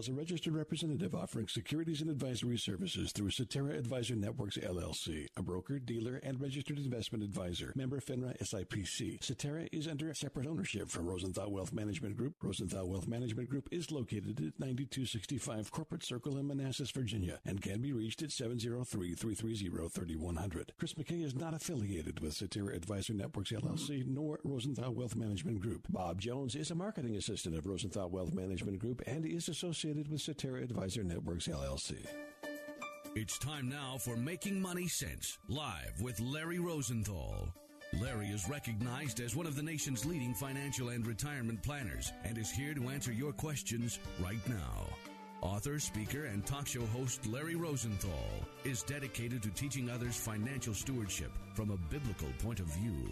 As a registered representative offering securities and advisory services through Cetera Advisor Networks LLC, a broker, dealer, and registered investment advisor, member FINRA SIPC. Cetera is under separate ownership from Rosenthal Wealth Management Group. Rosenthal Wealth Management Group is located at 9265 Corporate Circle in Manassas, Virginia, and can be reached at 703-330-3100. Chris McKay is not affiliated with Cetera Advisor Networks LLC nor Rosenthal Wealth Management Group. Bob Jones is a marketing assistant of Rosenthal Wealth Management Group and is associated with Cetera Advisor Networks LLC. It's time now for Making Money Sense, live with Larry Rosenthal. Larry is recognized as one of the nation's leading financial and retirement planners and is here to answer your questions right now. Author, speaker, and talk show host Larry Rosenthal is dedicated to teaching others financial stewardship from a biblical point of view.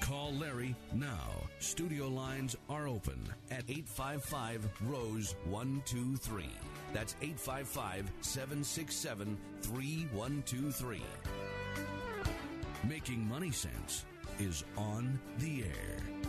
Call Larry now. Studio lines are open at 855 Rose 123. That's 855 767 3123. Making Money Sense is on the air.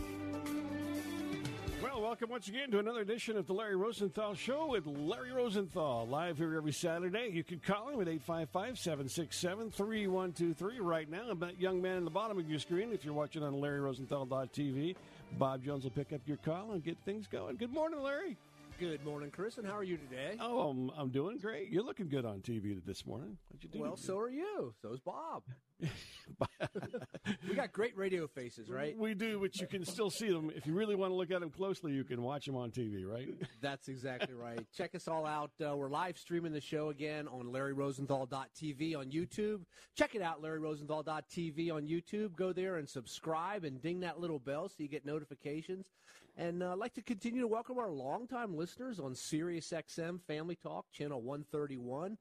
Well, welcome once again to another edition of the Larry Rosenthal Show with Larry Rosenthal. Live here every Saturday. You can call him at 855 767 3123 right now. And that young man in the bottom of your screen, if you're watching on LarryRosenthal.tv, Bob Jones will pick up your call and get things going. Good morning, Larry. Good morning, Chris, and how are you today? Oh, I'm, I'm doing great. You're looking good on TV this morning. What'd you do? Well, so are you. So's Bob. we got great radio faces, right? We do, but you can still see them. If you really want to look at them closely, you can watch them on TV, right? That's exactly right. Check us all out. Uh, we're live streaming the show again on LarryRosenthal.tv on YouTube. Check it out, LarryRosenthal.tv on YouTube. Go there and subscribe and ding that little bell so you get notifications. And uh, I'd like to continue to welcome our longtime listeners on SiriusXM Family Talk, Channel 131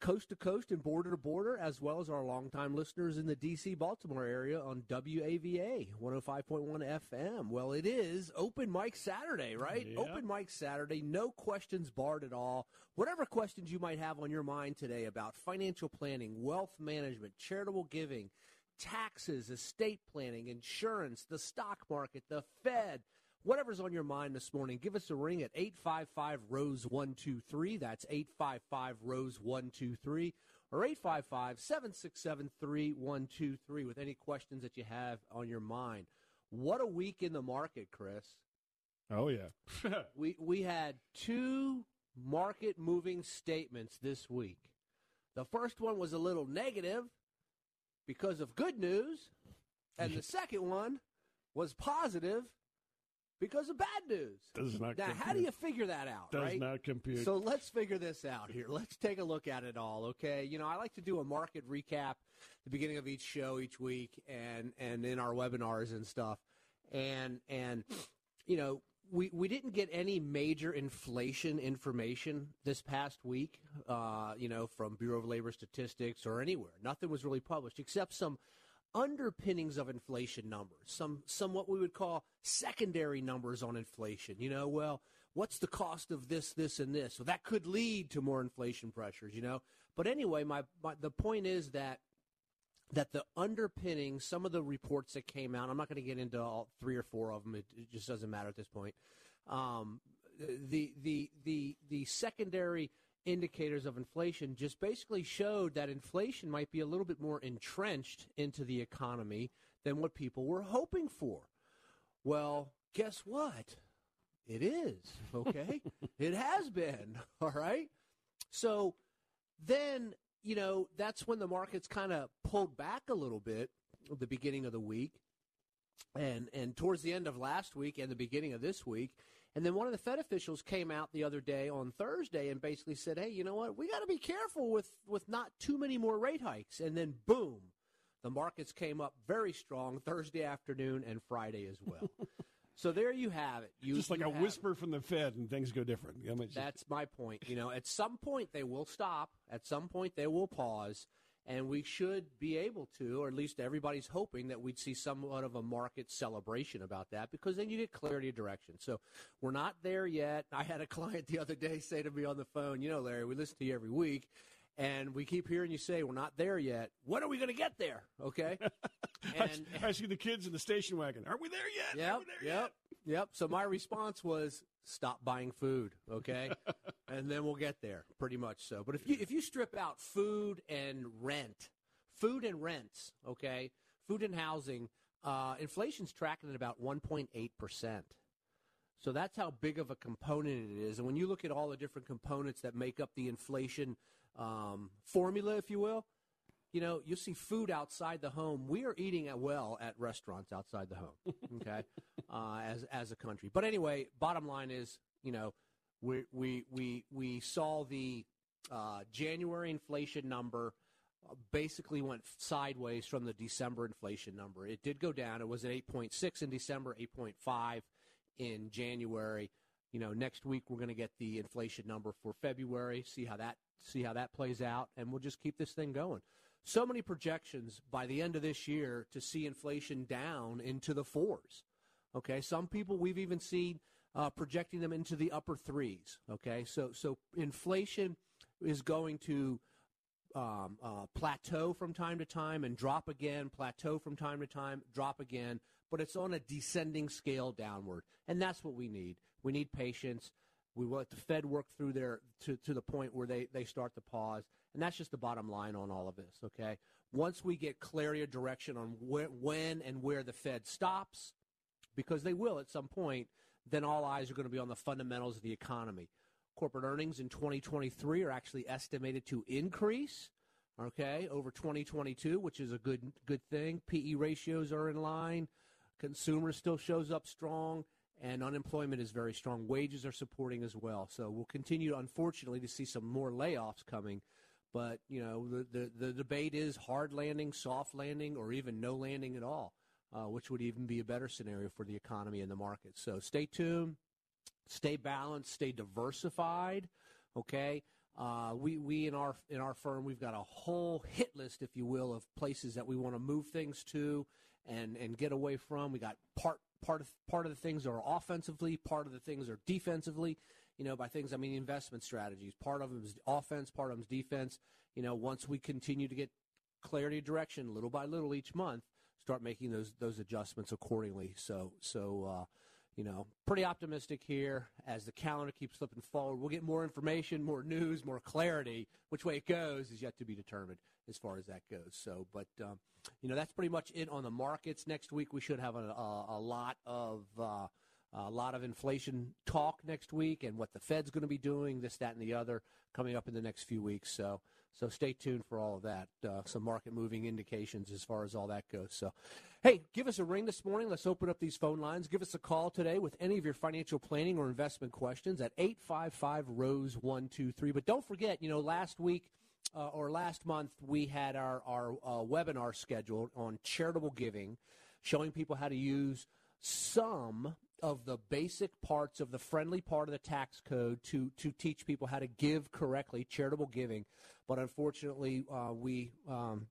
coast to coast and border to border, as well as our longtime listeners in the D.C. Baltimore area on WAVA 105.1 FM. Well, it is Open Mic Saturday, right? Yep. Open Mic Saturday, no questions barred at all. Whatever questions you might have on your mind today about financial planning, wealth management, charitable giving, taxes, estate planning, insurance, the stock market, the Fed, whatever's on your mind this morning, give us a ring at 855 Rose 123. That's 855 Rose 123 or 855 767 3123 with any questions that you have on your mind. What a week in the market, Chris. Oh, yeah. We, we had two market moving statements this week. The first one was a little negative because of good news, and the second one was positive because of bad news. Does not now, how do you figure that out? Does right? not compute. So let's figure this out here. Let's take a look at it all, okay? You know, I like to do a market recap at the beginning of each show each week and and in our webinars and stuff. And and you know, we, we didn't get any major inflation information this past week, uh, you know, from Bureau of Labor Statistics or anywhere. Nothing was really published except some underpinnings of inflation numbers, some some what we would call secondary numbers on inflation. You know, well, what's the cost of this, this, and this? So that could lead to more inflation pressures. You know, but anyway, my, my the point is that that the underpinning, some of the reports that came out, I'm not going to get into all three or four of them. It, it just doesn't matter at this point. Um, the the the the secondary indicators of inflation just basically showed that inflation might be a little bit more entrenched into the economy than what people were hoping for. Well, guess what? It is, okay? it has been, all right? So then, you know, that's when the markets kind of pulled back a little bit at the beginning of the week and and towards the end of last week and the beginning of this week. And then one of the Fed officials came out the other day on Thursday and basically said, "Hey, you know what? We got to be careful with with not too many more rate hikes." And then boom, The markets came up very strong Thursday afternoon and Friday as well. so there you have it. You, Just like a whisper from the Fed, and things go different. Just- That's my point. You know, at some point they will stop. At some point they will pause, and we should be able to, or at least everybody's hoping that we'd see somewhat of a market celebration about that, because then you get clarity of direction. So we're not there yet. I had a client the other day say to me on the phone, "You know, Larry, we listen to you every week." And we keep hearing you say we're not there yet. When are we going to get there? Okay. And I, I see the kids in the station wagon. Are we there yet? Are Yep, yep, yet? Yep. So my response was stop buying food, okay? and then we'll get there, pretty much so. But if you if you strip out food and rent, food and rents, okay, food and housing, uh, inflation's tracking at about 1.8 percent. So that's how big of a component it is. And when you look at all the different components that make up the inflation um, formula, if you will, you know, you see food outside the home. We are eating at well at restaurants outside the home, okay, uh, as as a country. But anyway, bottom line is, you know, we we we we saw the uh, January inflation number uh, basically went sideways from the December inflation number. It did go down. It was at 8.6 in December, 8.5 in January. You know, next week we're going to get the inflation number for February. See how that see how that plays out, and we'll just keep this thing going. So many projections by the end of this year to see inflation down into the fours. Okay, some people we've even seen uh, projecting them into the upper threes. Okay, so so inflation is going to um, uh, plateau from time to time and drop again, plateau from time to time, drop again, but it's on a descending scale downward, and that's what we need. We need patience. We let the Fed work through their to, to the point where they, they start to pause, and that's just the bottom line on all of this. Okay, once we get clarity of direction on when and where the Fed stops, because they will at some point, then all eyes are going to be on the fundamentals of the economy. Corporate earnings in 2023 are actually estimated to increase, okay, over 2022, which is a good good thing. PE ratios are in line. Consumer still shows up strong, and unemployment is very strong. Wages are supporting as well. So we'll continue, unfortunately, to see some more layoffs coming. But you know, the the, the debate is hard landing, soft landing, or even no landing at all, uh, which would even be a better scenario for the economy and the market. So stay tuned stay balanced, stay diversified. Okay, uh, we we in our in our firm we've got a whole hit list, if you will, of places that we want to move things to and and get away from. We got part part of part of the things are offensively, part of the things are defensively. You know, by things I mean investment strategies. Part of them is offense, part of them is defense. You know, once we continue to get clarity of direction, little by little each month, start making those those adjustments accordingly. So so. Uh, you know, pretty optimistic here as the calendar keeps slipping forward. We'll get more information, more news, more clarity. Which way it goes is yet to be determined as far as that goes. So, but um, you know, that's pretty much it on the markets. Next week we should have a, a, a lot of uh, a lot of inflation talk next week, and what the Fed's going to be doing, this, that, and the other, coming up in the next few weeks. So. So stay tuned for all of that. Uh, some market moving indications as far as all that goes. So, hey, give us a ring this morning. Let's open up these phone lines. Give us a call today with any of your financial planning or investment questions at 855 Rose 123. But don't forget, you know, last week uh, or last month we had our, our uh, webinar scheduled on charitable giving, showing people how to use some of the basic parts of the friendly part of the tax code to to teach people how to give correctly, charitable giving. But unfortunately, uh, we um,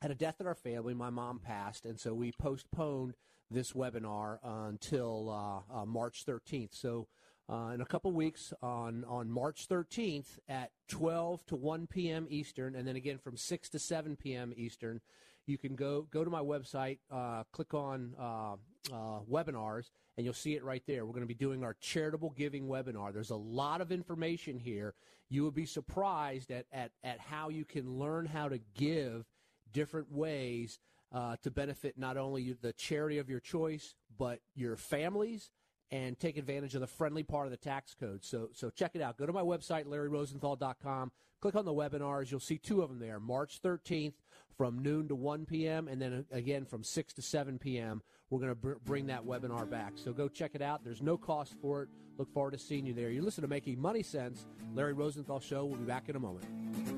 had a death in our family. My mom passed, and so we postponed this webinar until uh, uh, March 13th. So. Uh, in a couple weeks on, on March 13th at 12 to 1 p.m. Eastern, and then again from 6 to 7 p.m. Eastern, you can go go to my website, uh, click on uh, uh, webinars, and you'll see it right there. We're going to be doing our charitable giving webinar. There's a lot of information here. You would be surprised at, at, at how you can learn how to give different ways uh, to benefit not only the charity of your choice, but your families and take advantage of the friendly part of the tax code. So, so check it out. Go to my website, larryrosenthal.com. Click on the webinars. You'll see two of them there. March 13th from noon to 1 p.m. and then again from 6 to 7 p.m. We're going to br- bring that webinar back. So go check it out. There's no cost for it. Look forward to seeing you there. You listen to Making Money Sense. Larry Rosenthal Show. We'll be back in a moment.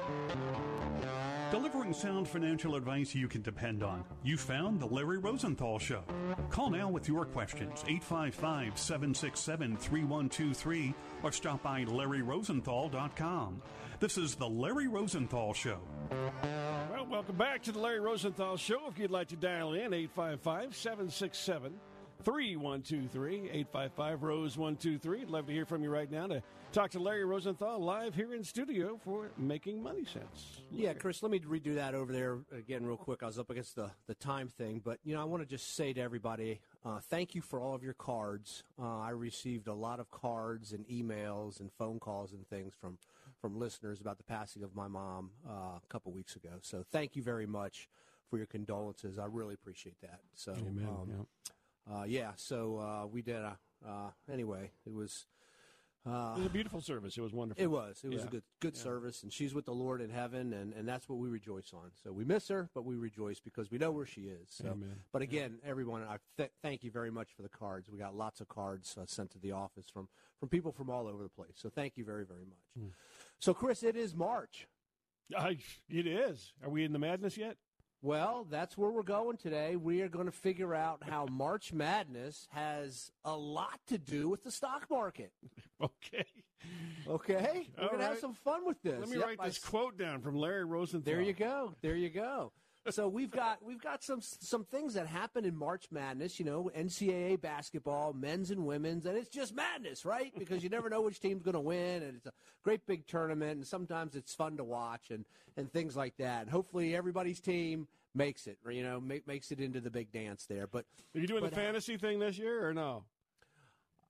Delivering sound financial advice you can depend on. You found The Larry Rosenthal Show. Call now with your questions, 855 767 3123, or stop by LarryRosenthal.com. This is The Larry Rosenthal Show. Well, welcome back to the Larry Rosenthal Show. If you'd like to dial in, 855 767 3123 855 Rose 123. I'd love to hear from you right now to talk to Larry Rosenthal live here in studio for Making Money Sense. Yeah, Chris, let me redo that over there again real quick. I was up against the, the time thing, but you know, I want to just say to everybody, uh, thank you for all of your cards. Uh, I received a lot of cards and emails and phone calls and things from from listeners about the passing of my mom uh, a couple weeks ago. So thank you very much for your condolences. I really appreciate that. So, Amen. um, yeah. Uh, yeah, so uh, we did. Uh, uh, anyway, it was. Uh, It was a beautiful service. It was wonderful. it was. It was Yeah. a good good service, and she's with the Lord in heaven, and, and that's what we rejoice on. So we miss her, but we rejoice because we know where she is. So, Amen. but again, everyone, I th- thank you very much for the cards. We got lots of cards uh, sent to the office from from people from all over the place. So thank you very very much. Hmm. So Chris, it is March. I, it is. Are we in the madness yet? Well, that's where we're going today. We are going to figure out how March Madness has a lot to do with the stock market. Okay. Okay, we're going to have some fun with this. Let me Yep, write this s- quote down from Larry Rosenthal. There you go. There you go. So we've got we've got some some things that happen in March Madness. You know, NCAA basketball, men's and women's, and it's just madness, right? Because you never know which team's going to win, and it's a great big tournament, and sometimes it's fun to watch and and things like that. And hopefully everybody's team makes it, or, you know, make, makes it into the big dance there. But Are you doing But, the uh, fantasy thing this year or no?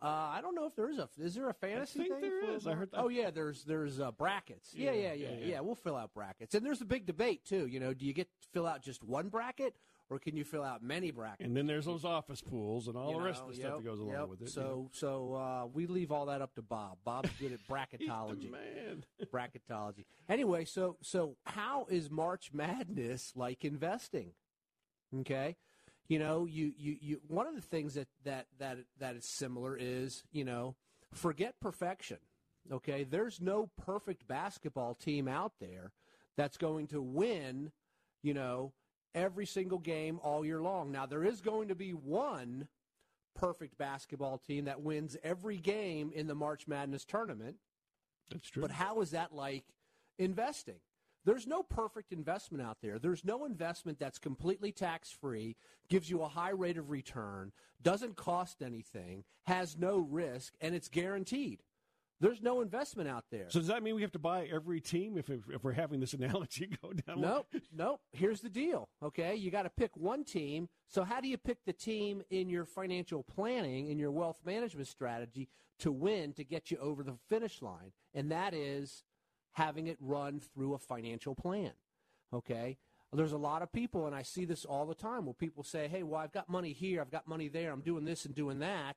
Uh, I don't know if there is a is there a fantasy I think thing? there is. I heard that. Oh yeah, there's there's uh, brackets. Yeah Yeah, yeah, yeah, yeah, yeah, yeah. We'll fill out brackets, and there's a big debate too. You know, do you get to fill out just one bracket, or can you fill out many brackets? And then there's those office pools and all You the rest know, of the stuff that goes along yep. with it. So so uh, we leave all that up to Bob. Bob's good at bracketology. man. bracketology. Anyway, so so how is March Madness like investing? Okay, you know, you you, you one of the things that that that that is similar is you know forget perfection. Okay, there's no perfect basketball team out there that's going to win. You know. Every single game all year long. Now, there is going to be one perfect basketball team that wins every game in the March Madness tournament. That's true. But how is that like investing? There's no perfect investment out there. There's no investment that's completely tax free, gives you a high rate of return, doesn't cost anything, has no risk, and it's guaranteed. There's no investment out there. So does that mean we have to buy every team if, if, if we're having this analogy go down? Nope, nope. Here's the deal. Okay, you got to pick one team. So how do you pick the team in your financial planning, in your wealth management strategy to win to get you over the finish line? And that is having it run through a financial plan. Okay. there's a lot of people, and I see this all the time, where people say, "Hey, well, I've got money here, I've got money there, I'm doing this and doing that."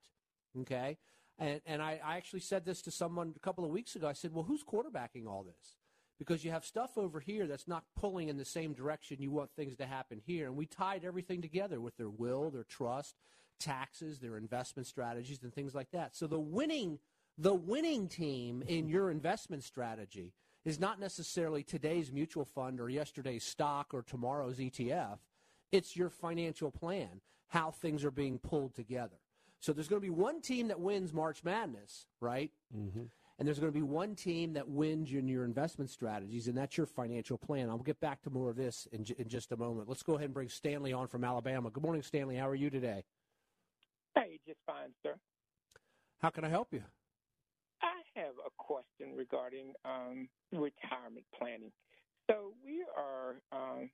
Okay, and and I, I actually said this to someone a couple of weeks ago. I said, "Well, who's quarterbacking all this?" Because you have stuff over here that's not pulling in the same direction you want things to happen here, and we tied everything together with their will, their trust, taxes, their investment strategies, and things like that. So the winning the winning team in your investment strategy is not necessarily today's mutual fund or yesterday's stock or tomorrow's ETF. It's your financial plan, how things are being pulled together. So there's going to be one team that wins March Madness, right? Mm-hmm. And there's going to be one team that wins in your investment strategies, and that's your financial plan. I'll get back to more of this in, in just a moment. Let's go ahead and bring Stanley on from Alabama. Good morning, Stanley. How are you today? Hey, just fine, sir. How can I help you? Question regarding um, retirement planning. So we are um,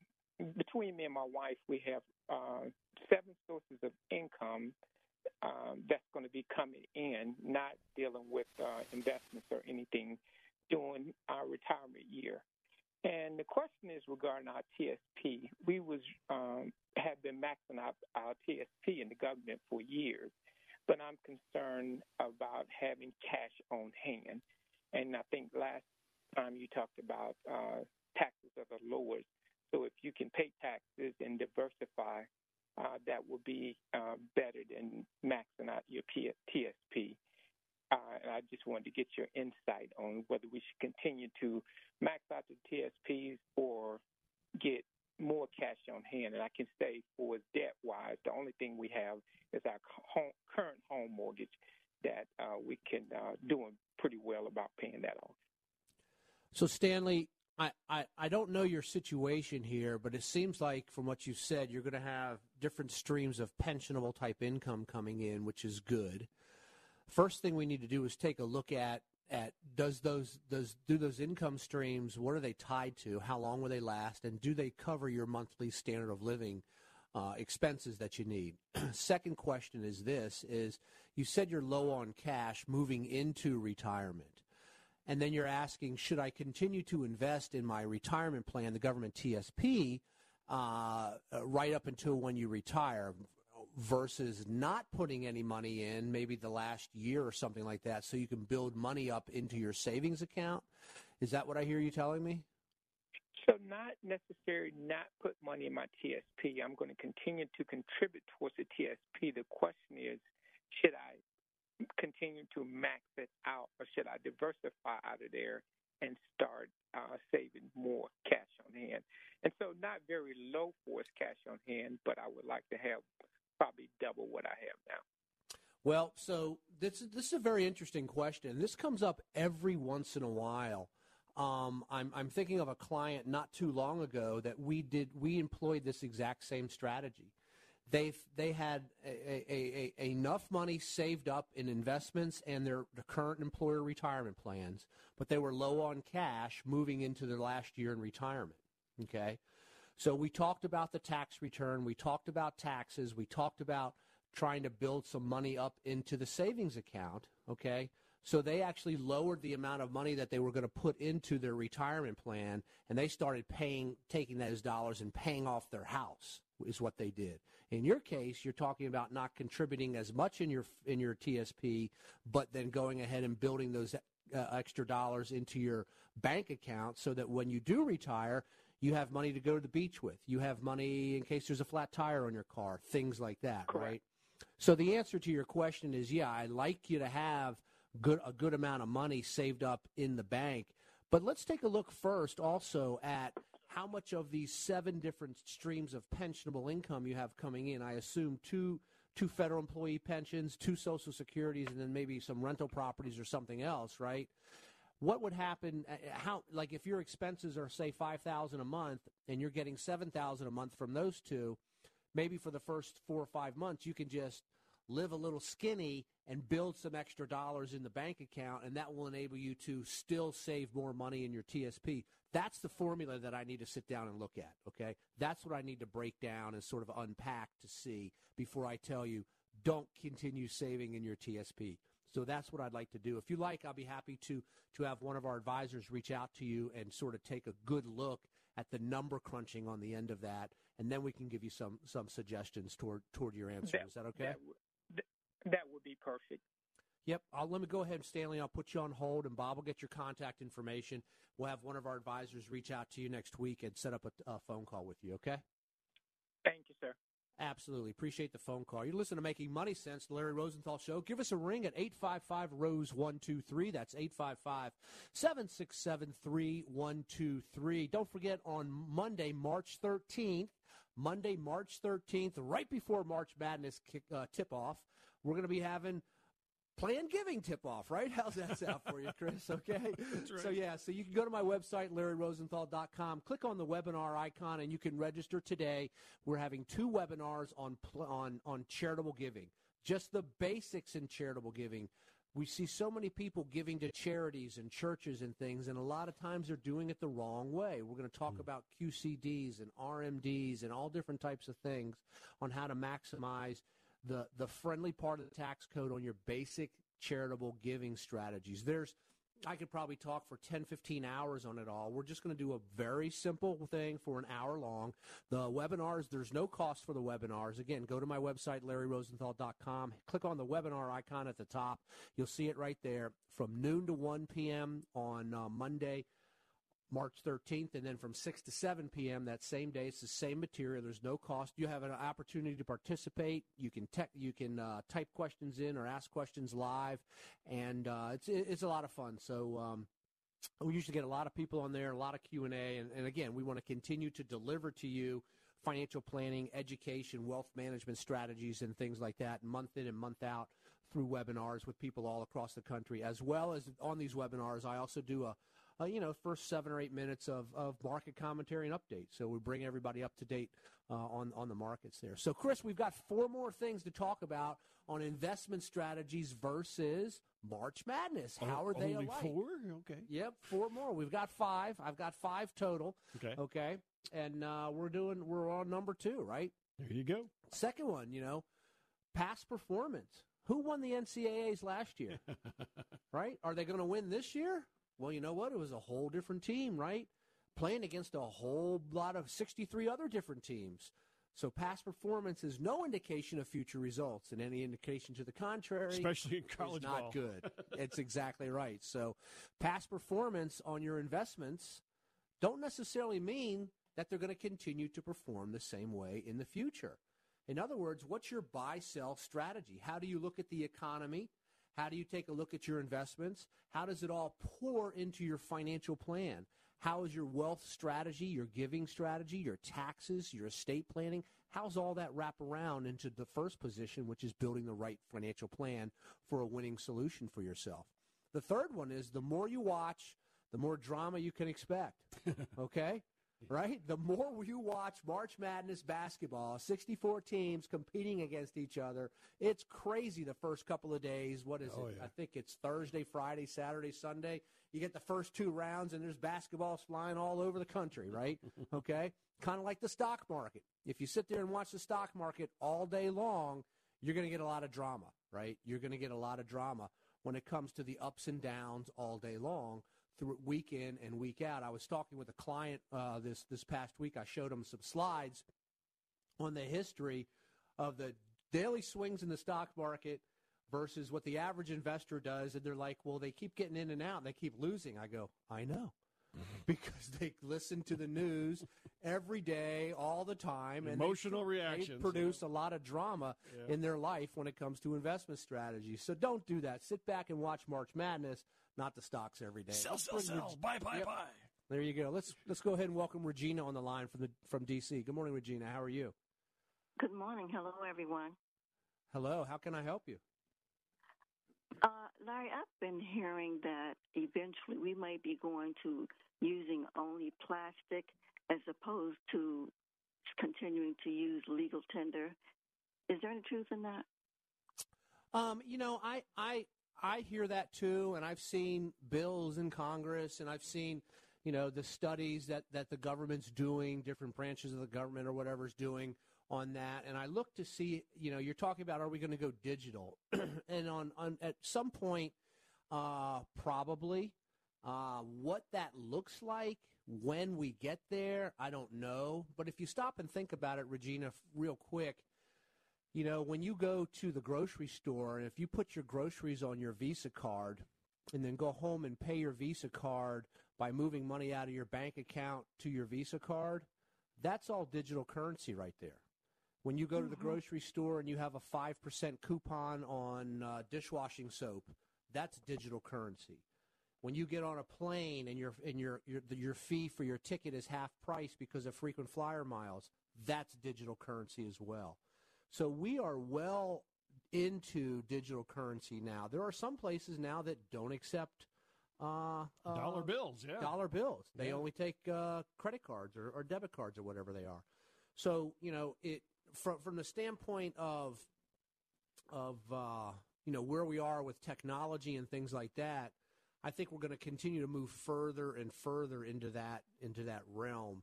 between me and my wife, we have uh, seven sources of income um, that's going to be coming in, not dealing with uh, investments or anything during our retirement year. And the question is regarding our TSP. We was um, have been maxing out our TSP in the government for years, but I'm concerned about having cash on hand. And I think last time you talked about uh, taxes are the lowest. So if you can pay taxes and diversify, uh, that would be uh, better than maxing out your P- TSP. Uh, and I just wanted to get your insight on whether we should continue to max out the TSPs or get more cash on hand, and I can say for debt wise, the only thing we have is our home, current home mortgage that uh, we can uh, doing pretty well about paying that off. So Stanley, I, I, I don't know your situation here, but it seems like from what you've said, you're going to have different streams of pensionable type income coming in, which is good. First thing we need to do is take a look at at does those does do those income streams what are they tied to how long will they last and do they cover your monthly standard of living uh, expenses that you need second question is this is you said you're low on cash moving into retirement and then you're asking should i continue to invest in my retirement plan the government tsp uh, right up until when you retire versus not putting any money in maybe the last year or something like that so you can build money up into your savings account? Is that what I hear you telling me? So, not necessarily not put money in my TSP. I'm going to continue to contribute towards the TSP. The question is, should I continue to max it out or should I diversify out of there and start uh, saving more cash on hand? And so, not very low force cash on hand, but I would like to have probably double what I have now. Well, so this is, this is a very interesting question. This comes up every once in a while. Um, I'm, I'm thinking of a client not too long ago that we did we employed this exact same strategy. They they had a, a, a, enough money saved up in investments and their, current employer retirement plans, but they were low on cash moving into their last year in retirement. Okay, so we talked about the tax return. We talked about taxes. We talked about trying to build some money up into the savings account. Okay. So they actually lowered the amount of money that they were going to put into their retirement plan, and they started paying, taking those dollars and paying off their house. Is what they did. In your case, you're talking about not contributing as much in your in your TSP, but then going ahead and building those uh, extra dollars into your bank account so that when you do retire, you have money to go to the beach with. You have money in case there's a flat tire on your car, things like that, Correct. right? So the answer to your question is yeah, I like you to have good a good amount of money saved up in the bank. But let's take a look first also at how much of these seven different streams of pensionable income you have coming in. I assume two two federal employee pensions, two social securities, and then maybe some rental properties or something else, right? what would happen uh, uh, how like if your expenses are say 5000 a month and you're getting 7000 a month from those two maybe for the first 4 or 5 months you can just live a little skinny and build some extra dollars in the bank account and that will enable you to still save more money in your TSP that's the formula that I need to sit down and look at okay that's what I need to break down and sort of unpack to see before I tell you don't continue saving in your TSP so that's what I'd like to do. If you like, I'll be happy to to have one of our advisors reach out to you and sort of take a good look at the number crunching on the end of that, and then we can give you some some suggestions toward toward your answer. That, Is that okay? That, that would be perfect. Yep. I'll, let me go ahead, Stanley. I'll put you on hold, and Bob will get your contact information. We'll have one of our advisors reach out to you next week and set up a, a phone call with you. Okay? Thank you, sir. Absolutely. Appreciate the phone call. You listen to Making Money Sense, the Larry Rosenthal Show. Give us a ring at 855 Rose 123. That's 855 767 3123. Don't forget on Monday, March 13th, Monday, March 13th, right before March Madness kick, uh, tip off, we're going to be having planned giving tip off, right? How's that sound for you, Chris? Okay. right. So, yeah, so you can go to my website, larryrosenthal.com, click on the webinar icon, and you can register today. We're having two webinars on, on, on charitable giving, just the basics in charitable giving. We see so many people giving to charities and churches and things, and a lot of times they're doing it the wrong way. We're going to talk hmm. about QCDs and RMDs and all different types of things on how to maximize the the friendly part of the tax code on your basic charitable giving strategies. There's I could probably talk for 10, 15 hours on it all. We're just going to do a very simple thing for an hour long. The webinars, there's no cost for the webinars. Again, go to my website, larryrosenthal.com. Click on the webinar icon at the top. You'll see it right there from noon to 1 p.m. on uh, Monday, March 13th, and then from 6 to 7 p.m. that same day. It's the same material. There's no cost. You have an opportunity to participate. You can te- you can uh, type questions in or ask questions live, and uh, it's it's a lot of fun. So. Um, we usually get a lot of people on there, a lot of Q and A, and again, we want to continue to deliver to you financial planning, education, wealth management strategies, and things like that, month in and month out through webinars with people all across the country, as well as on these webinars. I also do a uh, you know, first seven or eight minutes of, of market commentary and update. So we bring everybody up to date uh, on, on the markets there. So, Chris, we've got four more things to talk about on investment strategies versus March Madness. How are they Only alike? four? Okay. Yep, four more. We've got five. I've got five total. Okay. Okay. And uh, we're doing, we're on number two, right? There you go. Second one, you know, past performance. Who won the NCAAs last year? right? Are they going to win this year? Well, you know what? It was a whole different team, right? Playing against a whole lot of 63 other different teams. So past performance is no indication of future results, and any indication to the contrary, Especially in college is not ball. good. it's exactly right. So past performance on your investments don't necessarily mean that they're going to continue to perform the same way in the future. In other words, what's your buy sell strategy? How do you look at the economy? How do you take a look at your investments? How does it all pour into your financial plan? How is your wealth strategy, your giving strategy, your taxes, your estate planning? How's all that wrap around into the first position, which is building the right financial plan for a winning solution for yourself? The third one is the more you watch, the more drama you can expect. Okay? Right? The more you watch March Madness basketball, 64 teams competing against each other, it's crazy the first couple of days. What is Oh, it? yeah. I think it's Thursday, Friday, Saturday, Sunday. You get the first two rounds, and there's basketballs flying all over the country, right? okay? Kind of like the stock market. If you sit there and watch the stock market all day long, you're going to get a lot of drama, right? You're going to get a lot of drama when it comes to the ups and downs all day long through week in and week out. I was talking with a client uh, this this past week. I showed him some slides on the history of the daily swings in the stock market versus what the average investor does, and they're like, "Well, they keep getting in and out. and They keep losing." I go, "I know." Because they listen to the news every day, all the time, and Emotional they reactions. produce a lot of drama Yeah. in their life when it comes to investment strategies. So don't do that. Sit back and watch March Madness, not the stocks every day. Sell, sell, sell. Reg- Buy, buy, Yep. buy. There you go. Let's let's go ahead and welcome Regina on the line from the from DC. Good morning, Regina. How are you? Good morning. Hello, everyone. Hello. How can I help you? Uh, Larry, I've been hearing that eventually we might be going to using only plastic as opposed to continuing to use legal tender. Is there any truth in that? Um, you know, I I I hear that too, and I've seen bills in Congress, and I've seen, you know, the studies that that the government's doing, different branches of the government or whatever's doing on that, and I look to see, you know, you're talking about are we going to go digital, and on on at some point, uh, probably. Uh, what that looks like When we get there, I don't know. But if you stop and think about it, Regina, real quick, you know, when you go to the grocery store and if you put your groceries on your Visa card and then go home and pay your Visa card by moving money out of your bank account to your Visa card, that's all digital currency right there. When you go to the Mhm. grocery store and you have a 5% coupon on uh, dishwashing soap, that's digital currency. When you get on a plane and your and your your your fee for your ticket is half price because of frequent flyer miles, that's digital currency as well. So we are well into digital currency now. There are some places now that don't accept uh, uh, Dollar bills, yeah. dollar bills. They Yeah. only take uh, credit cards or, or debit cards or whatever they are. So you know, it from from the standpoint of of uh, you know where we are with technology and things like that, I think we're going to continue to move further and further into that into that realm.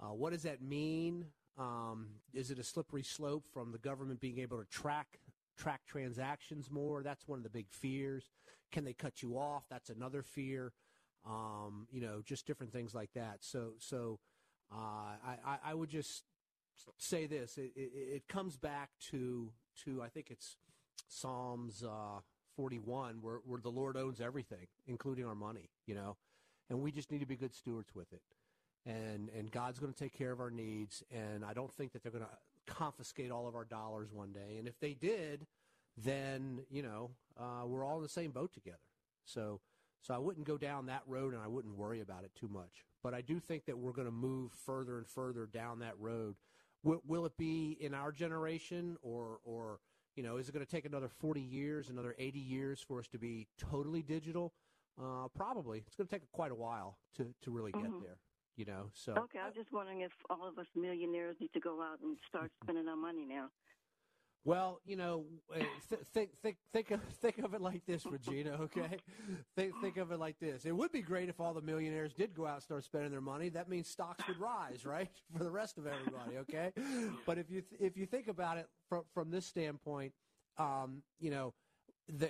Uh, what does that mean? Um, is it a slippery slope from the government being able to track track transactions more? That's one of the big fears. Can they cut you off? That's another fear. Um, you know, just different things like that. So, so uh, I, I, I would just say this: it, it, it comes back to to I think it's Psalms uh, 41, where, where the Lord owns everything, including our money. You know, and we just need to be good stewards with it. And and God's going to take care of our needs. And I don't think that they're going to confiscate all of our dollars one day. And if they did, then you know uh, we're all in the same boat together. So so I wouldn't go down that road, and I wouldn't worry about it too much. But I do think that we're going to move further and further down that road. Will, will it be in our generation, or or you know, is it going to take another 40 years, another 80 years for us to be totally digital? Uh, probably. It's going to take quite a while to, to really get Mhm. there. You know, so Okay, I'm just wondering if all of us millionaires need to go out and start spending our money now. Well, you know, th- think think think of think of it like this, Regina. Okay, think think of it like this. It would be great if all the millionaires did go out and start spending their money. That means stocks would rise, right, for the rest of everybody. Okay, but if you th- if you think about it from from this standpoint, um, you know, the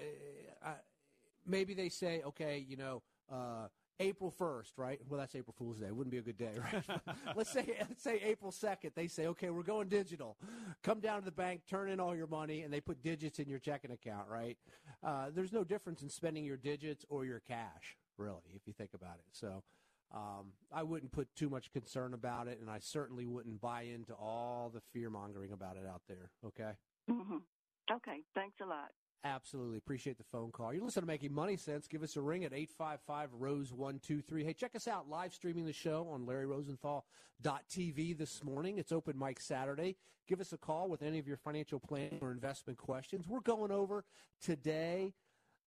uh, maybe they say, okay, you know. Uh, April 1st, right? Well, that's April Fool's Day. It wouldn't be a good day, right? let's say let's say April 2nd. They say, okay, we're going digital. Come down to the bank, turn in all your money, and they put digits in your checking account, right? Uh, there's no difference in spending your digits or your cash, really, if you think about it. So um, I wouldn't put too much concern about it, and I certainly wouldn't buy into all the fear mongering about it out there. Okay. hmm Okay, thanks a lot. Absolutely. Appreciate the phone call. You're listening to Making Money Sense. Give us a ring at 855 Rose 123. Hey, check us out live streaming the show on LarryRosenthal.tv this morning. It's open mic Saturday. Give us a call with any of your financial planning or investment questions. We're going over today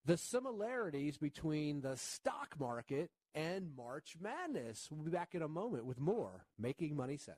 the similarities between the stock market and March Madness. We'll be back in a moment with more Making Money Sense.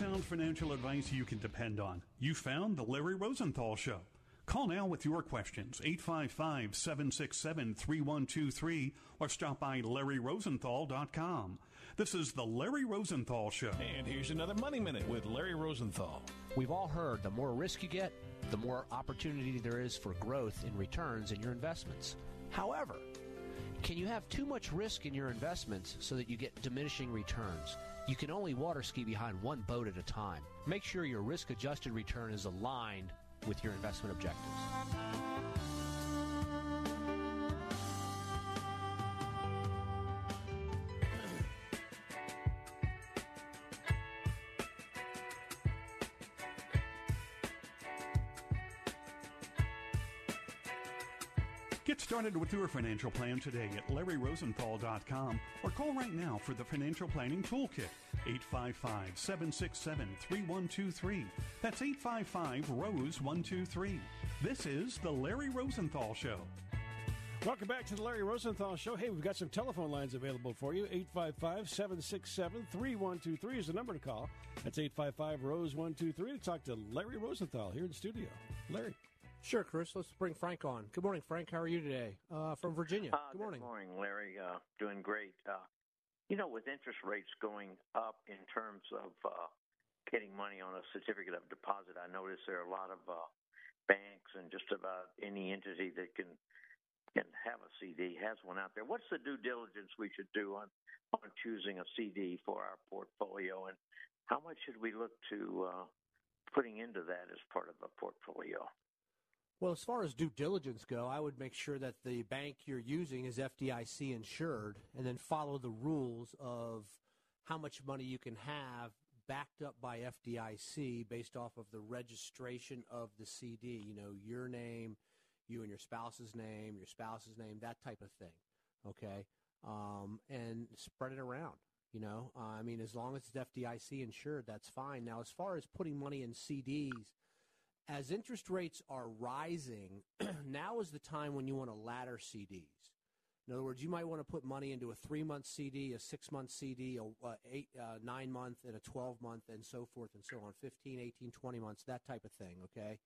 Sound financial advice you can depend on. You found The Larry Rosenthal Show. Call now with your questions, 855 767 3123, or stop by LarryRosenthal.com. This is The Larry Rosenthal Show. And here's another Money Minute with Larry Rosenthal. We've all heard the more risk you get, the more opportunity there is for growth in returns in your investments. However, can you have too much risk in your investments so that you get diminishing returns? You can only water ski behind one boat at a time. Make sure your risk adjusted return is aligned with your investment objectives. Started with your financial plan today at LarryRosenthal.com or call right now for the Financial Planning Toolkit. 855 767 3123. That's 855 Rose 123. This is The Larry Rosenthal Show. Welcome back to the Larry Rosenthal Show. Hey, we've got some telephone lines available for you. 855 767 3123 is the number to call. That's 855 Rose 123 to talk to Larry Rosenthal here in the studio. Larry. Sure, Chris. Let's bring Frank on. Good morning, Frank. How are you today? Uh, from Virginia. Uh, good morning. Good morning, Larry. Uh, doing great. Uh, you know, with interest rates going up in terms of uh, getting money on a certificate of deposit, I notice there are a lot of uh, banks and just about any entity that can can have a CD has one out there. What's the due diligence we should do on on choosing a CD for our portfolio, and how much should we look to uh, putting into that as part of a portfolio? Well, as far as due diligence go, I would make sure that the bank you're using is FDIC insured, and then follow the rules of how much money you can have backed up by FDIC based off of the registration of the CD. You know, your name, you and your spouse's name, your spouse's name, that type of thing. Okay, um, and spread it around. You know, uh, I mean, as long as it's FDIC insured, that's fine. Now, as far as putting money in CDs, as interest rates are rising, now is the time when you want to ladder CDs. In other words, you might want to put money into a three month CD, a six month CD, a, a eight, uh, nine month, and a 12 month, and so forth and so on, 15, 18, 20 months, that type of thing. Okay,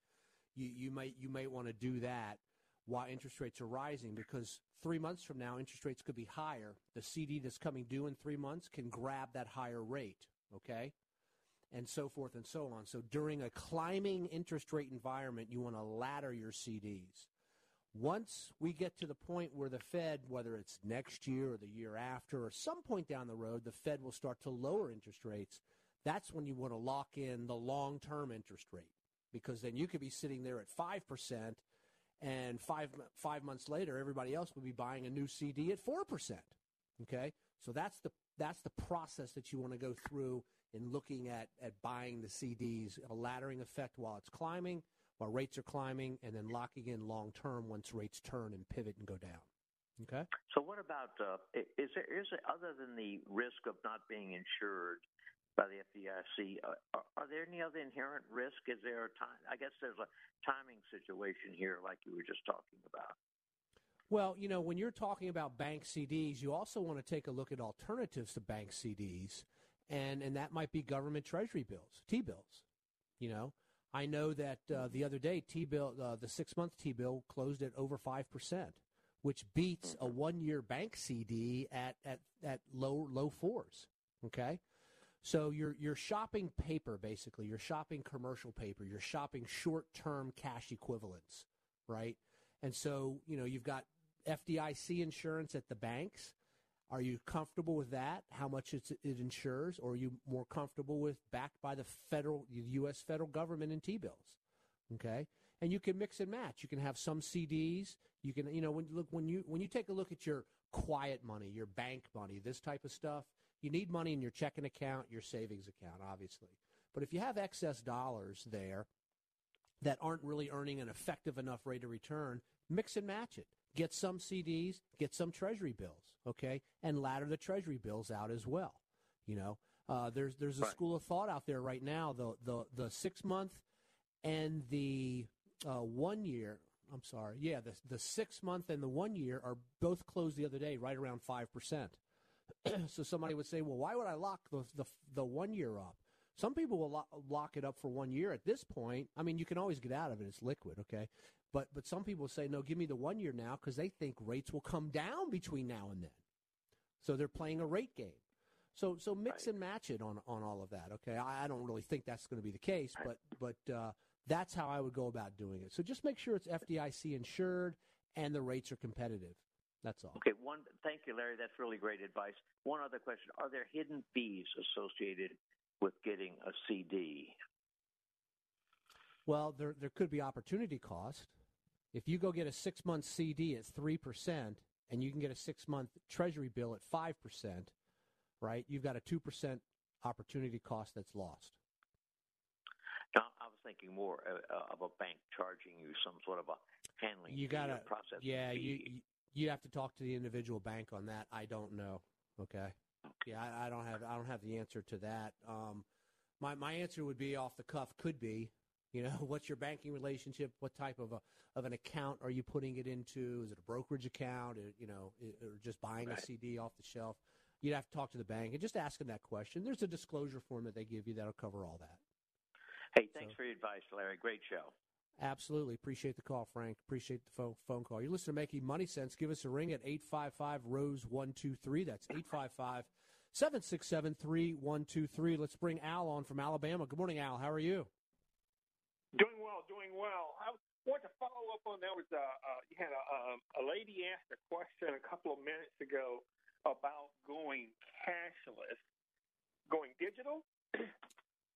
you, you might you might want to do that while interest rates are rising because three months from now interest rates could be higher. The CD that's coming due in three months can grab that higher rate. Okay, and so forth and so on. So during a climbing interest rate environment, you want to ladder your CDs. Once we get to the point where the Fed, whether it's next year or the year after or some point down the road, the Fed will start to lower interest rates, that's when you want to lock in the long term interest rate because then you could be sitting there at 5% and five, five months later, everybody else would be buying a new CD at 4%. Okay? So that's the, that's the process that you want to go through in looking at, at buying the CDs, a laddering effect while it's climbing, while rates are climbing, and then locking in long term once rates turn and pivot and go down. Okay. So what about uh, is there is there, other than the risk of not being insured by the FDIC, uh, are, are, there any other inherent risk? Is there a time? I guess there's a timing situation here, like you were just talking about. Well, you know, when you're talking about bank CDs, you also want to take a look at alternatives to bank CDs and and that might be government treasury bills, T bills. You know, I know that uh, the other day T bill, uh, the six month T bill closed at over five percent, which beats a one year bank CD at at at low low fours. Okay. So you're you're shopping paper basically. You're shopping commercial paper. You're shopping short term cash equivalents, right? And so you know you've got FDIC insurance at the banks. Are you comfortable with that? How much it insures, or are you more comfortable with backed by the federal, the U.S. federal government in T-bills? Okay, and you can mix and match. You can have some CDs. You can, you know, when look when you when you take a look at your quiet money, your bank money, this type of stuff, you need money in your checking account, your savings account, obviously. But if you have excess dollars there that aren't really earning an effective enough rate of return, mix and match it. Get some CDs, get some Treasury bills okay, and ladder the Treasury bills out as well. You know, uh, there's there's a right. school of thought out there right now. The the the six month and the uh, one year. I'm sorry. Yeah, the the six month and the one year are both closed the other day, right around five percent. so somebody would say, well, why would I lock the the, the one year up? Some people will lock, lock it up for one year at this point. I mean, you can always get out of it; it's liquid, okay. But but some people say no, give me the one year now because they think rates will come down between now and then. So they're playing a rate game. So so mix right. and match it on on all of that. Okay, I, I don't really think that's going to be the case, but but uh, that's how I would go about doing it. So just make sure it's FDIC insured and the rates are competitive. That's all. Okay. One. Thank you, Larry. That's really great advice. One other question: Are there hidden fees associated with getting a CD? Well, there there could be opportunity cost. If you go get a six month CD at 3% and you can get a six month treasury bill at 5%, right, you've got a 2% opportunity cost that's lost. Now, I was thinking more uh, uh, of a bank charging you some sort of a handling You gotta, process. yeah, you- you have to talk to the individual bank on that. I don't know. Okay. Yeah, I, I don't have I don't have the answer to that. Um, my my answer would be off the cuff. Could be, you know, what's your banking relationship? What type of a of an account are you putting it into? Is it a brokerage account? Or, you know, or just buying a CD off the shelf? You'd have to talk to the bank and just ask them that question. There's a disclosure form that they give you that'll cover all that. Hey, thanks for your advice, Larry. Great show. Absolutely. Appreciate the call, Frank. Appreciate the phone, phone call. You're listening to Making Money Sense. Give us a ring at 855 Rose 123. That's 855 767 3123. Let's bring Al on from Alabama. Good morning, Al. How are you? Doing well. I want to follow up on that. Was uh, uh, you had a, um, a lady asked a question a couple of minutes ago about going cashless, going digital,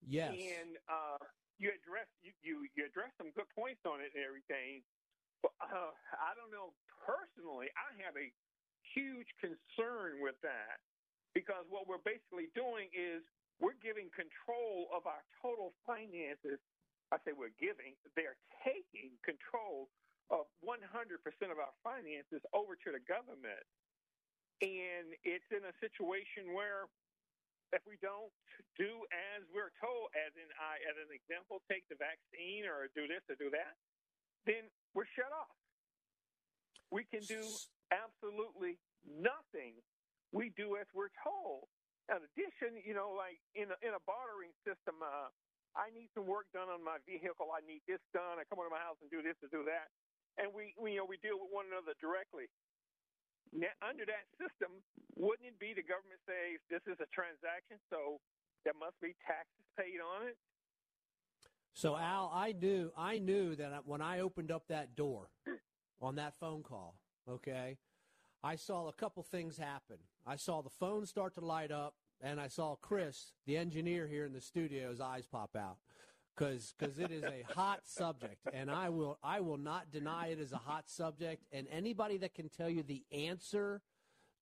Yes. and uh, you addressed you, you you addressed some good points on it and everything. But uh, I don't know personally. I have a huge concern with that because what we're basically doing is we're giving control of our total finances. I say we're giving; they're taking control of 100% of our finances over to the government, and it's in a situation where if we don't do as we're told, as in I, as an example, take the vaccine or do this or do that, then we're shut off. We can do absolutely nothing. We do as we're told. In addition, you know, like in a, in a bartering system, uh, I need some work done on my vehicle. I need this done. I come over to my house and do this or do that, and we, we you know we deal with one another directly. Now, under that system, wouldn't it be the government says this is a transaction, so there must be taxes paid on it? So Al, I knew I knew that when I opened up that door on that phone call, okay, I saw a couple things happen. I saw the phone start to light up, and I saw Chris, the engineer here in the studio, his eyes pop out because it is a hot subject, and I will I will not deny it is a hot subject. And anybody that can tell you the answer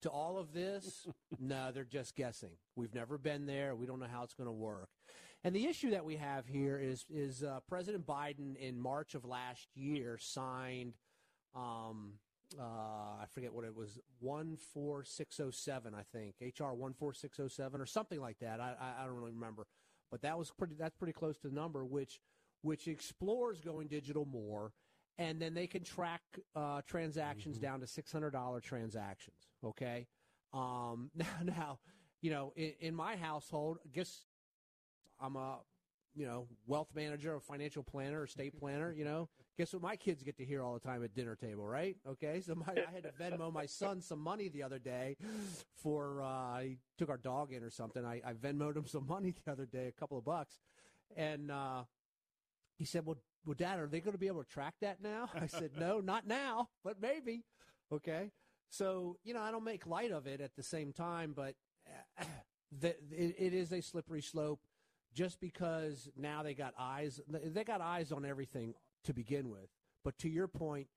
to all of this, no, they're just guessing. We've never been there. We don't know how it's going to work. And the issue that we have here is is uh, President Biden in March of last year signed. Um, uh, I forget what it was, 14607, I think, HR 14607 or something like that. I, I, I don't really remember. But that was pretty, that's pretty close to the number, which, which explores going digital more. And then they can track uh, transactions down to $600 transactions. Okay. Um, now, now, you know, in, in my household, I guess I'm a, you know, wealth manager, a financial planner, or estate planner, you know. Guess what my kids get to hear all the time at dinner table, right? Okay, so my, I had to Venmo my son some money the other day for uh, he took our dog in or something. I, I Venmoed him some money the other day, a couple of bucks, and uh, he said, "Well, well, Dad, are they going to be able to track that now?" I said, "No, not now, but maybe." Okay, so you know, I don't make light of it at the same time, but the, it, it is a slippery slope. Just because now they got eyes, they got eyes on everything to begin with. But to your point,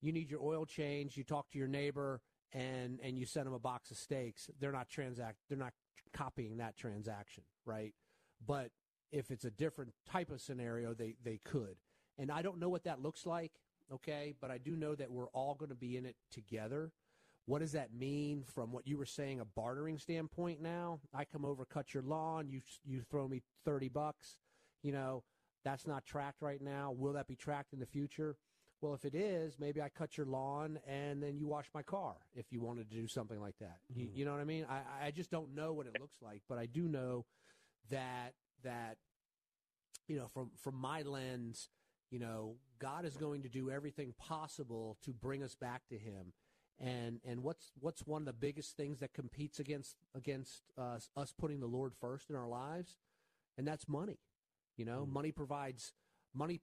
you need your oil change. You talk to your neighbor, and and you send them a box of steaks. They're not transact. They're not copying that transaction, right? But if it's a different type of scenario, they they could. And I don't know what that looks like, okay? But I do know that we're all going to be in it together. What does that mean from what you were saying, a bartering standpoint now? I come over, cut your lawn, you, you throw me 30 bucks. You know, that's not tracked right now. Will that be tracked in the future? Well, if it is, maybe I cut your lawn and then you wash my car if you wanted to do something like that. You, mm-hmm. you know what I mean? I, I just don't know what it looks like, but I do know that that you know from from my lens, you know, God is going to do everything possible to bring us back to Him. And and what's what's one of the biggest things that competes against against us us putting the Lord first in our lives, and that's money. You know, mm. money provides money.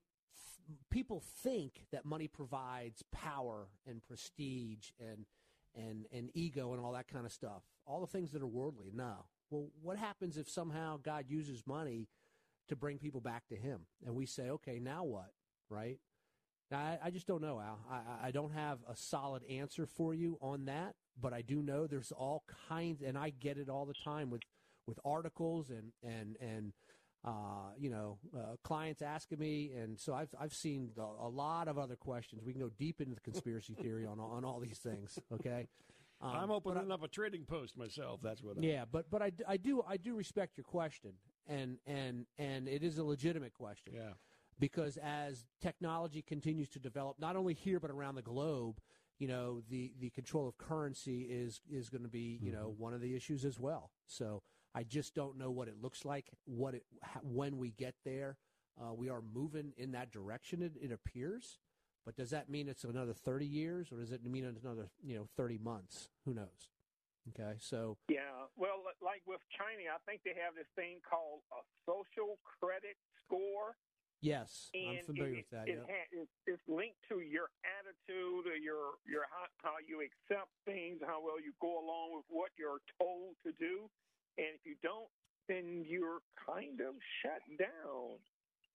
People think that money provides power and prestige and and and ego and all that kind of stuff. All the things that are worldly. No. Well, what happens if somehow God uses money to bring people back to Him, and we say, okay, now what? Right? I, I just don't know, Al. I, I don't have a solid answer for you on that, but I do know there's all kinds, and I get it all the time with with articles and and and uh, you know, uh, clients asking me, and so I've I've seen a, a, lot of other questions. We can go deep into the conspiracy theory on on all these things. Okay, um, I'm opening I, up a trading post myself. That's what. I'm... Yeah, but but I, I do I do respect your question, and and and it is a legitimate question. Yeah. Because as technology continues to develop, not only here but around the globe, you know the the control of currency is is going to be you mm-hmm. know one of the issues as well. So I just don't know what it looks like. What it when we get there, uh, we are moving in that direction. It, it, appears, but does that mean it's another thirty years, or does it mean it's another you know thirty months? Who knows? Okay, so yeah, well, like with China, I think they have this thing called a social credit score. Yes, and I'm familiar it, with that. It, ha- it's linked to your attitude, or your your how, how you accept things, how well you go along with what you're told to do. And if you don't, then you're kind of shut down.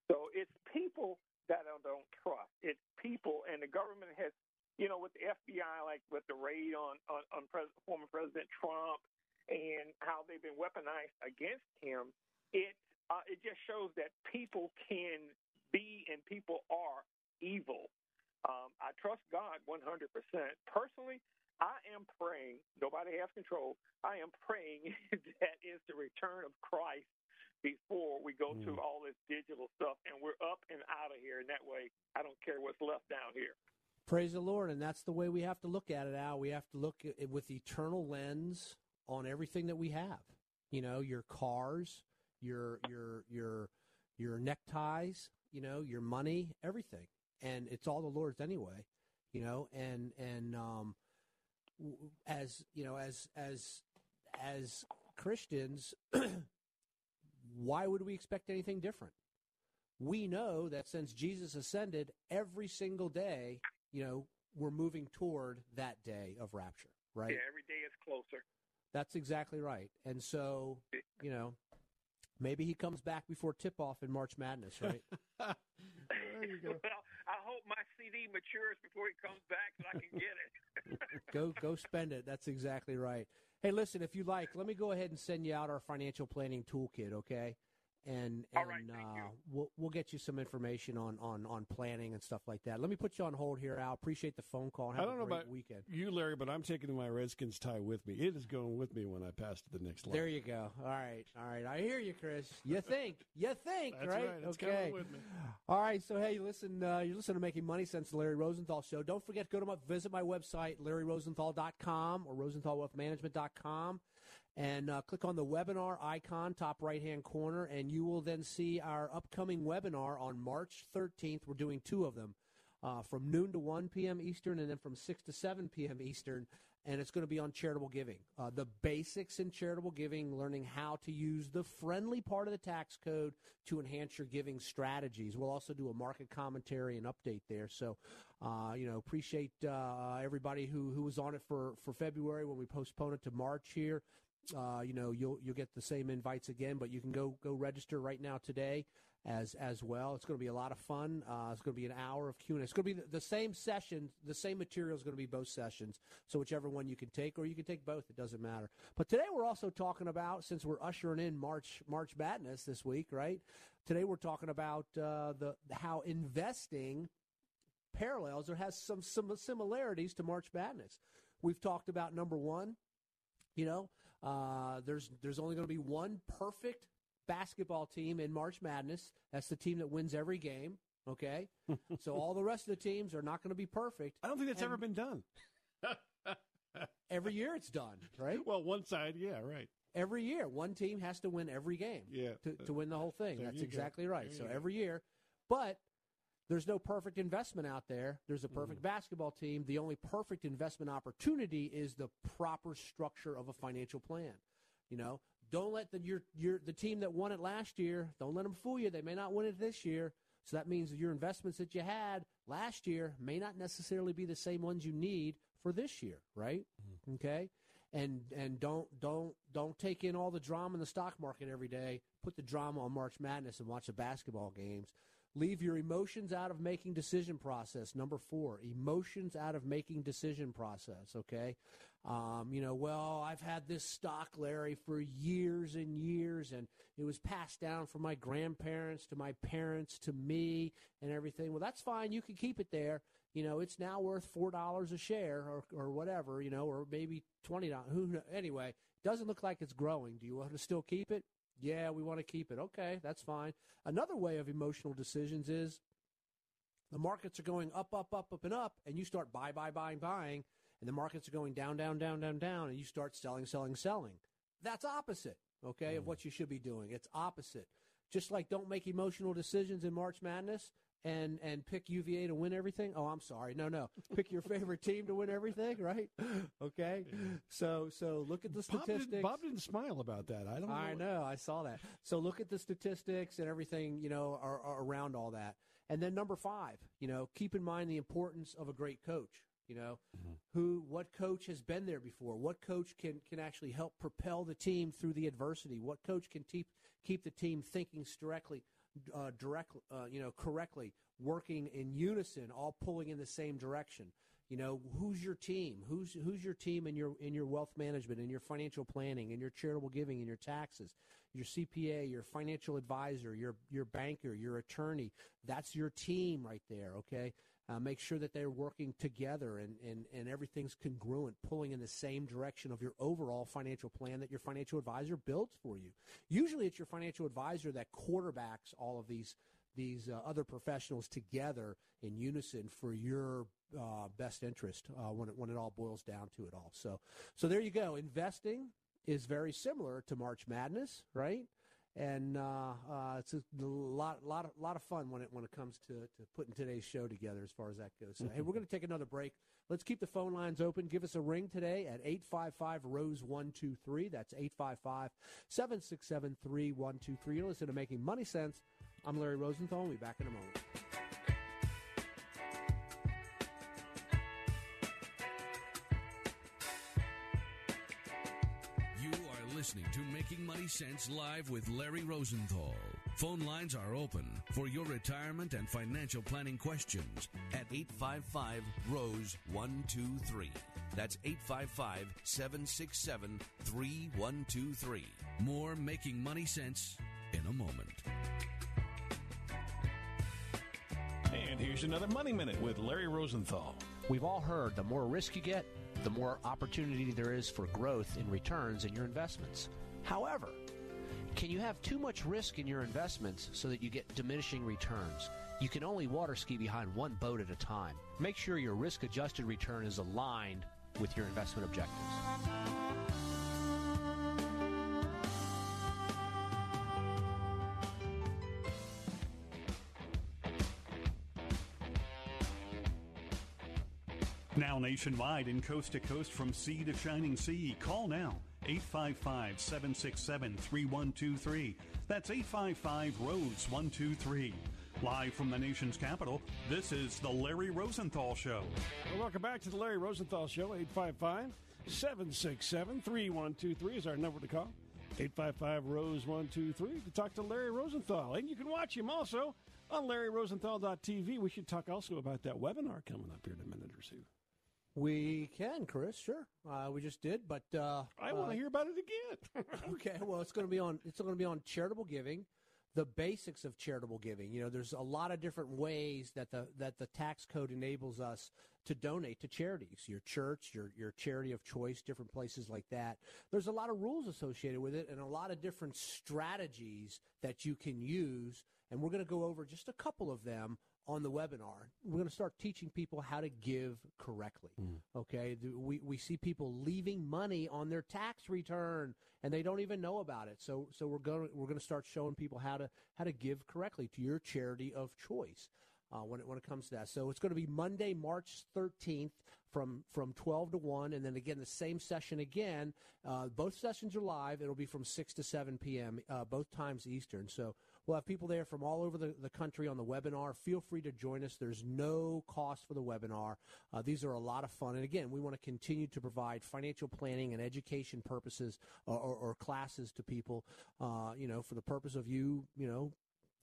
So it's people that I don't trust. It's people, and the government has, you know, with the FBI, like with the raid on on, on pres- former President Trump, and how they've been weaponized against him. It uh, it just shows that people can be and people are evil. Um, I trust God 100%. Personally, I am praying, nobody has control. I am praying that is the return of Christ before we go mm. through all this digital stuff and we're up and out of here. And that way, I don't care what's left down here. Praise the Lord. And that's the way we have to look at it, Al. We have to look with eternal lens on everything that we have. You know, your cars, your your your your neckties, you know, your money, everything. And it's all the Lord's anyway. You know, and and um as you know, as as as Christians, why would we expect anything different? We know that since Jesus ascended, every single day, you know, we're moving toward that day of rapture, right? Yeah, every day is closer. That's exactly right. And so, you know, maybe he comes back before tip off in March Madness, right? there you go. well, I hope my CD matures before he comes back so I can get it. Go go spend it. That's exactly right. Hey, listen, if you like, let me go ahead and send you out our financial planning toolkit, okay? And and right, uh, we'll we'll get you some information on, on on planning and stuff like that. Let me put you on hold here, Al. Appreciate the phone call. Have I don't know about weekend. you, Larry, but I'm taking my Redskins tie with me. It is going with me when I pass to the next level. There you go. All right, all right. I hear you, Chris. You think? You think? That's right? right. It's okay. with me. All right. So hey, listen. Uh, you're listening to Making Money Sense, the Larry Rosenthal Show. Don't forget go to my, visit my website, LarryRosenthal.com or RosenthalWealthManagement.com and uh, click on the webinar icon top right hand corner and you will then see our upcoming webinar on march 13th we're doing two of them uh, from noon to 1 p.m eastern and then from 6 to 7 p.m eastern and it's going to be on charitable giving. Uh, the basics in charitable giving learning how to use the friendly part of the tax code to enhance your giving strategies. We'll also do a market commentary and update there. So uh, you know appreciate uh, everybody who, who was on it for, for february when we postponed it to march here uh, you know, you'll you'll get the same invites again, but you can go go register right now today as as well. It's going to be a lot of fun. Uh, it's going to be an hour of Q and A. It's going to be the, same session. The same material is going to be both sessions. So whichever one you can take, or you can take both. It doesn't matter. But today we're also talking about since we're ushering in March March Madness this week, right? Today we're talking about uh, the how investing parallels or has some some similarities to March Madness. We've talked about number one, you know, uh, there's there's only going to be one perfect basketball team in March Madness. That's the team that wins every game. Okay, so all the rest of the teams are not going to be perfect. I don't think that's and ever been done. every year it's done, right? Well, one side, yeah, right. Every year, one team has to win every game. Yeah, to, to win the whole thing. That's exactly go. right. There So every year, but there's no perfect investment out there. There's a perfect mm. basketball team. The only perfect investment opportunity is the proper structure of a financial plan. You know, don't let the your your the team that won it last year. Don't let them fool you. They may not win it this year. So that means your investments that you had last year may not necessarily be the same ones you need for this year, right? Mm. Okay? And and don't don't don't take in all the drama in the stock market every day. Put the drama on March Madness and watch the basketball games. Leave your emotions out of making decision process. Number four, emotions out of making decision process. Okay. Um, you know, well, I've had this stock, Larry, for years and years, and it was passed down from my grandparents to my parents to me and everything. Well, that's fine. You can keep it there. You know, it's now worth four dollars a share or, or whatever. You know, or maybe twenty dollars. Who anyway? Doesn't look like it's growing. Do you want to still keep it? Yeah, we want to keep it. Okay, that's fine. Another way of emotional decisions is the markets are going up, up, up, up, and up, and you start buy, buy, buying, buying, and the markets are going down, down, down, down, down, and you start selling, selling, selling. That's opposite, okay, mm. of what you should be doing. It's opposite. Just like don't make emotional decisions in March Madness and and pick UVA to win everything. Oh, I'm sorry. No, no. Pick your favorite team to win everything, right? Okay. So so look at the statistics. Bob, did, Bob didn't smile about that. I don't. Know. I know. I saw that. So look at the statistics and everything. You know, are, are around all that. And then number five, you know, keep in mind the importance of a great coach. You know, mm-hmm. who, what coach has been there before? What coach can can actually help propel the team through the adversity? What coach can keep keep the team thinking directly, uh, direct, uh, you know, correctly, working in unison, all pulling in the same direction? You know, who's your team? Who's who's your team in your in your wealth management, in your financial planning, in your charitable giving, in your taxes, your CPA, your financial advisor, your your banker, your attorney. That's your team right there. Okay, uh, make sure that they're working together and, and, and everything's congruent, pulling in the same direction of your overall financial plan that your financial advisor builds for you. Usually, it's your financial advisor that quarterbacks all of these these uh, other professionals together in unison for your uh, best interest uh, when it when it all boils down to it all. So so there you go. Investing is very similar to March Madness, right? And uh, uh, it's a lot, lot, of, lot of fun when it when it comes to, to putting today's show together as far as that goes. So, hey, we're going to take another break. Let's keep the phone lines open. Give us a ring today at 855 Rose 123. That's 855 767 3123. You're listening to Making Money Sense. I'm Larry Rosenthal. We'll be back in a moment. Listening to Making Money Sense live with Larry Rosenthal. Phone lines are open for your retirement and financial planning questions at 855 Rose 123. That's 855 767 3123. More Making Money Sense in a moment. And here's another Money Minute with Larry Rosenthal. We've all heard the more risk you get, the more opportunity there is for growth in returns in your investments. However, can you have too much risk in your investments so that you get diminishing returns? You can only water ski behind one boat at a time. Make sure your risk adjusted return is aligned with your investment objectives. Now nationwide and coast to coast from sea to shining sea. Call now 855 767 3123. That's 855 Rose 123. Live from the nation's capital, this is The Larry Rosenthal Show. Well, welcome back to The Larry Rosenthal Show. 855 767 3123 is our number to call. 855 Rose 123 to talk to Larry Rosenthal. And you can watch him also on LarryRosenthal.tv. We should talk also about that webinar coming up here in a minute or two. We can, Chris. Sure, uh, we just did, but uh, I want to uh, hear about it again. okay, well, it's going to be on. It's going to be on charitable giving, the basics of charitable giving. You know, there's a lot of different ways that the that the tax code enables us to donate to charities, your church, your your charity of choice, different places like that. There's a lot of rules associated with it, and a lot of different strategies that you can use. And we're going to go over just a couple of them on the webinar. We're going to start teaching people how to give correctly. Mm. Okay, we we see people leaving money on their tax return and they don't even know about it. So so we're going we're going to start showing people how to how to give correctly to your charity of choice. Uh, when it when it comes to that, so it's going to be Monday, March 13th, from from 12 to 1 and then again the same session again uh, both sessions are live it'll be from 6 to 7 p.m uh, both times eastern so we'll have people there from all over the, the country on the webinar feel free to join us there's no cost for the webinar uh, these are a lot of fun and again we want to continue to provide financial planning and education purposes or, or, or classes to people uh, you know for the purpose of you you know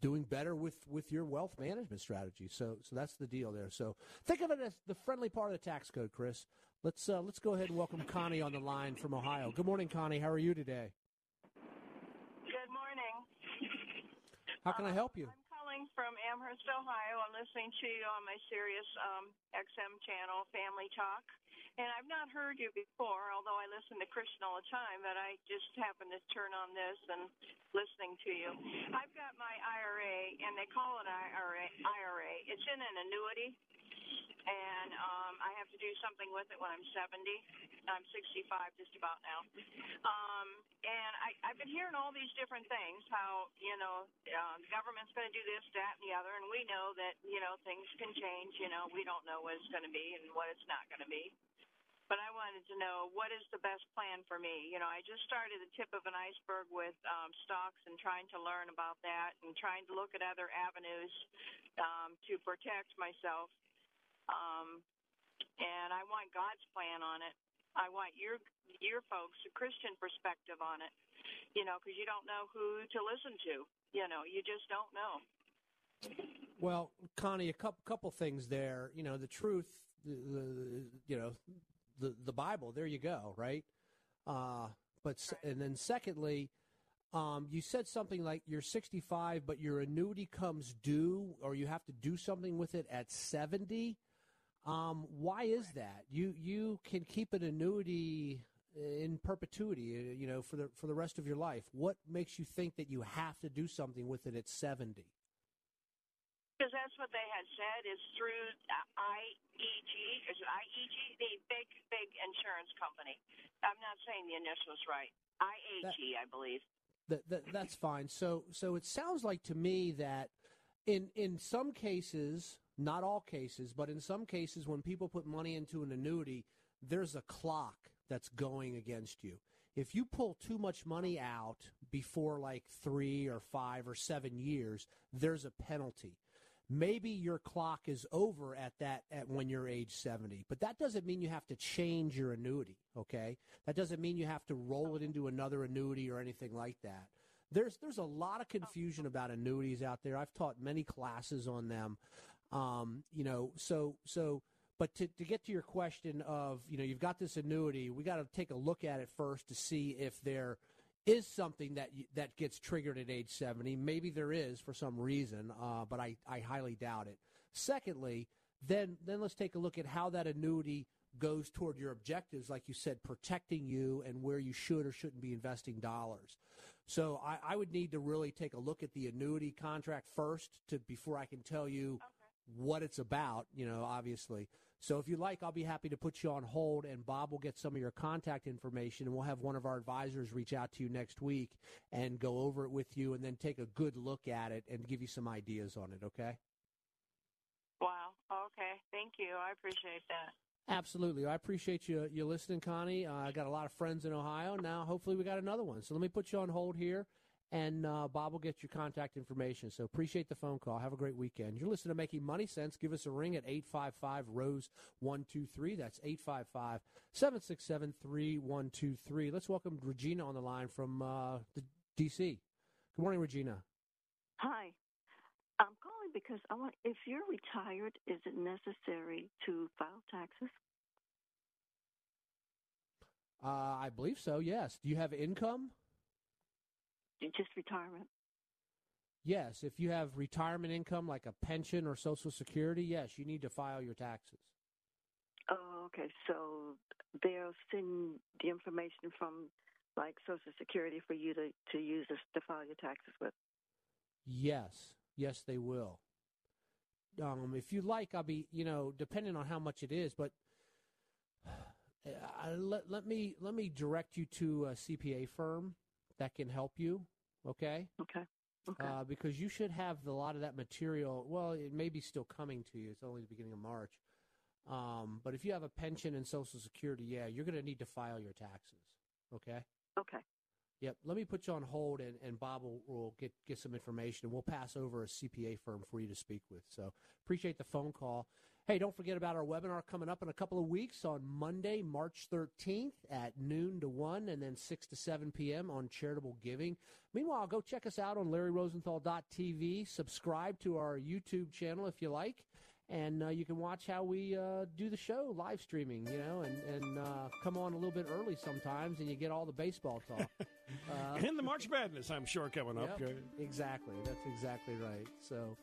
doing better with, with your wealth management strategy. So so that's the deal there. So think of it as the friendly part of the tax code, Chris. Let's uh, let's go ahead and welcome Connie on the line from Ohio. Good morning, Connie. How are you today? Good morning. How can I help you? I'm calling from Amherst, Ohio. I'm listening to you on my Sirius um, XM channel, Family Talk. And I've not heard you before, although I listen to Christian all the time, but I just happened to turn on this and listening to you. I've got my IRA, and they call it IRA. IRA. It's in an annuity, and um, I have to do something with it when I'm 70. I'm 65 just about now. Um, and I, I've been hearing all these different things, how, you know, uh, the government's going to do this, that, and the other, and we know that, you know, things can change. You know, we don't know what it's going to be and what it's not going to be but I wanted to know what is the best plan for me. You know, I just started the tip of an iceberg with um, stocks and trying to learn about that and trying to look at other avenues um, to protect myself. Um, and I want God's plan on it. I want your your folks a Christian perspective on it. You know, because you don't know who to listen to. You know, you just don't know. Well, Connie, a couple couple things there. You know, the truth, the, the you know, the the Bible. There you go, right? Uh, but and then secondly, um, you said something like you're 65, but your annuity comes due, or you have to do something with it at 70. Um, why is that? You you can keep an annuity in perpetuity, uh, you know, for the for the rest of your life. What makes you think that you have to do something with it at 70? Because that's what they had said is through IEG, is it IEG, the big, big insurance company. I'm not saying the initials right. IAG, that, I believe. That, that, that's fine. So, so it sounds like to me that in in some cases, not all cases, but in some cases, when people put money into an annuity, there's a clock that's going against you. If you pull too much money out before like three or five or seven years, there's a penalty. Maybe your clock is over at that at when you're age 70 but that doesn't mean you have to change your annuity okay? That doesn't mean you have to roll it into another annuity or anything like that. There's there's a lot of confusion about annuities out there. I've taught many classes on them um, you know so so but to, to get to your question of you know you've got this annuity we got to take a look at it first to see if they're something that that gets triggered at age 70. Maybe there is for some reason, uh, but I, I highly doubt it. Secondly, then then let's take a look at how that annuity goes toward your objectives, like you said, protecting you and where you should or shouldn't be investing dollars. So I, I would need to really take a look at the annuity contract first to before I can tell you okay. What it's about. You know, obviously. So if you like, I'll be happy to put you on hold, and Bob will get some of your contact information, and we'll have one of our advisors reach out to you next week and go over it with you, and then take a good look at it and give you some ideas on it. Okay? Wow. Okay. Thank you. I appreciate that. Absolutely. I appreciate you you listening, Connie. Uh, I got a lot of friends in Ohio. Now, hopefully, we got another one. So let me put you on hold here and uh, Bob will get your contact information. So appreciate the phone call. Have a great weekend. You're listening to Making Money Sense. Give us a ring at 855 Rose 123. That's 855 767 3123. Let's welcome Regina on the line from uh, the DC. Good morning, Regina. Hi. I'm calling because I want if you're retired, is it necessary to file taxes? Uh, I believe so, yes. Do you have income? Just retirement. Yes, if you have retirement income like a pension or Social Security, yes, you need to file your taxes. Oh, okay. So they'll send the information from like Social Security for you to to use this to file your taxes with. Yes, yes, they will. Um, if you like, I'll be you know depending on how much it is, but uh, let let me let me direct you to a CPA firm that can help you. Okay. Okay. Okay. Uh, because you should have a lot of that material. Well, it may be still coming to you. It's only the beginning of March. Um, but if you have a pension and Social Security, yeah, you're going to need to file your taxes. Okay. Okay. Yep. Let me put you on hold, and, and Bob will, will get get some information, and we'll pass over a CPA firm for you to speak with. So appreciate the phone call. Hey, don't forget about our webinar coming up in a couple of weeks on Monday, March 13th at noon to 1 and then 6 to 7 p.m. on charitable giving. Meanwhile, go check us out on larryrosenthal.tv. Subscribe to our YouTube channel if you like and uh, you can watch how we uh, do the show live streaming, you know, and, and uh, come on a little bit early sometimes, and you get all the baseball talk. Uh, and the March Madness, I'm sure, coming up. Yep, exactly. That's exactly right. So,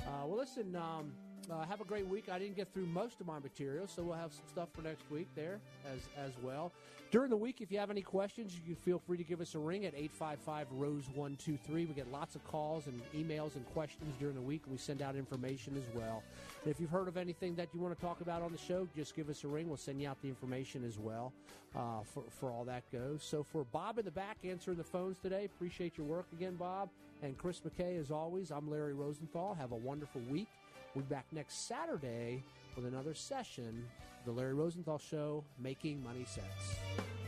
uh, well, listen, um, uh, have a great week. I didn't get through most of my material, so we'll have some stuff for next week there as, as well. During the week, if you have any questions, you can feel free to give us a ring at 855 Rose 123. We get lots of calls and emails and questions during the week, we send out information as well. And if you've heard of anything that you want to talk about on the show, just give us a ring. We'll send you out the information as well uh, for, for all that goes. So for Bob in the back answering the phones today, appreciate your work again, Bob. And Chris McKay, as always, I'm Larry Rosenthal. Have a wonderful week. We'll be back next Saturday with another session the Larry Rosenthal Show, Making Money Sense.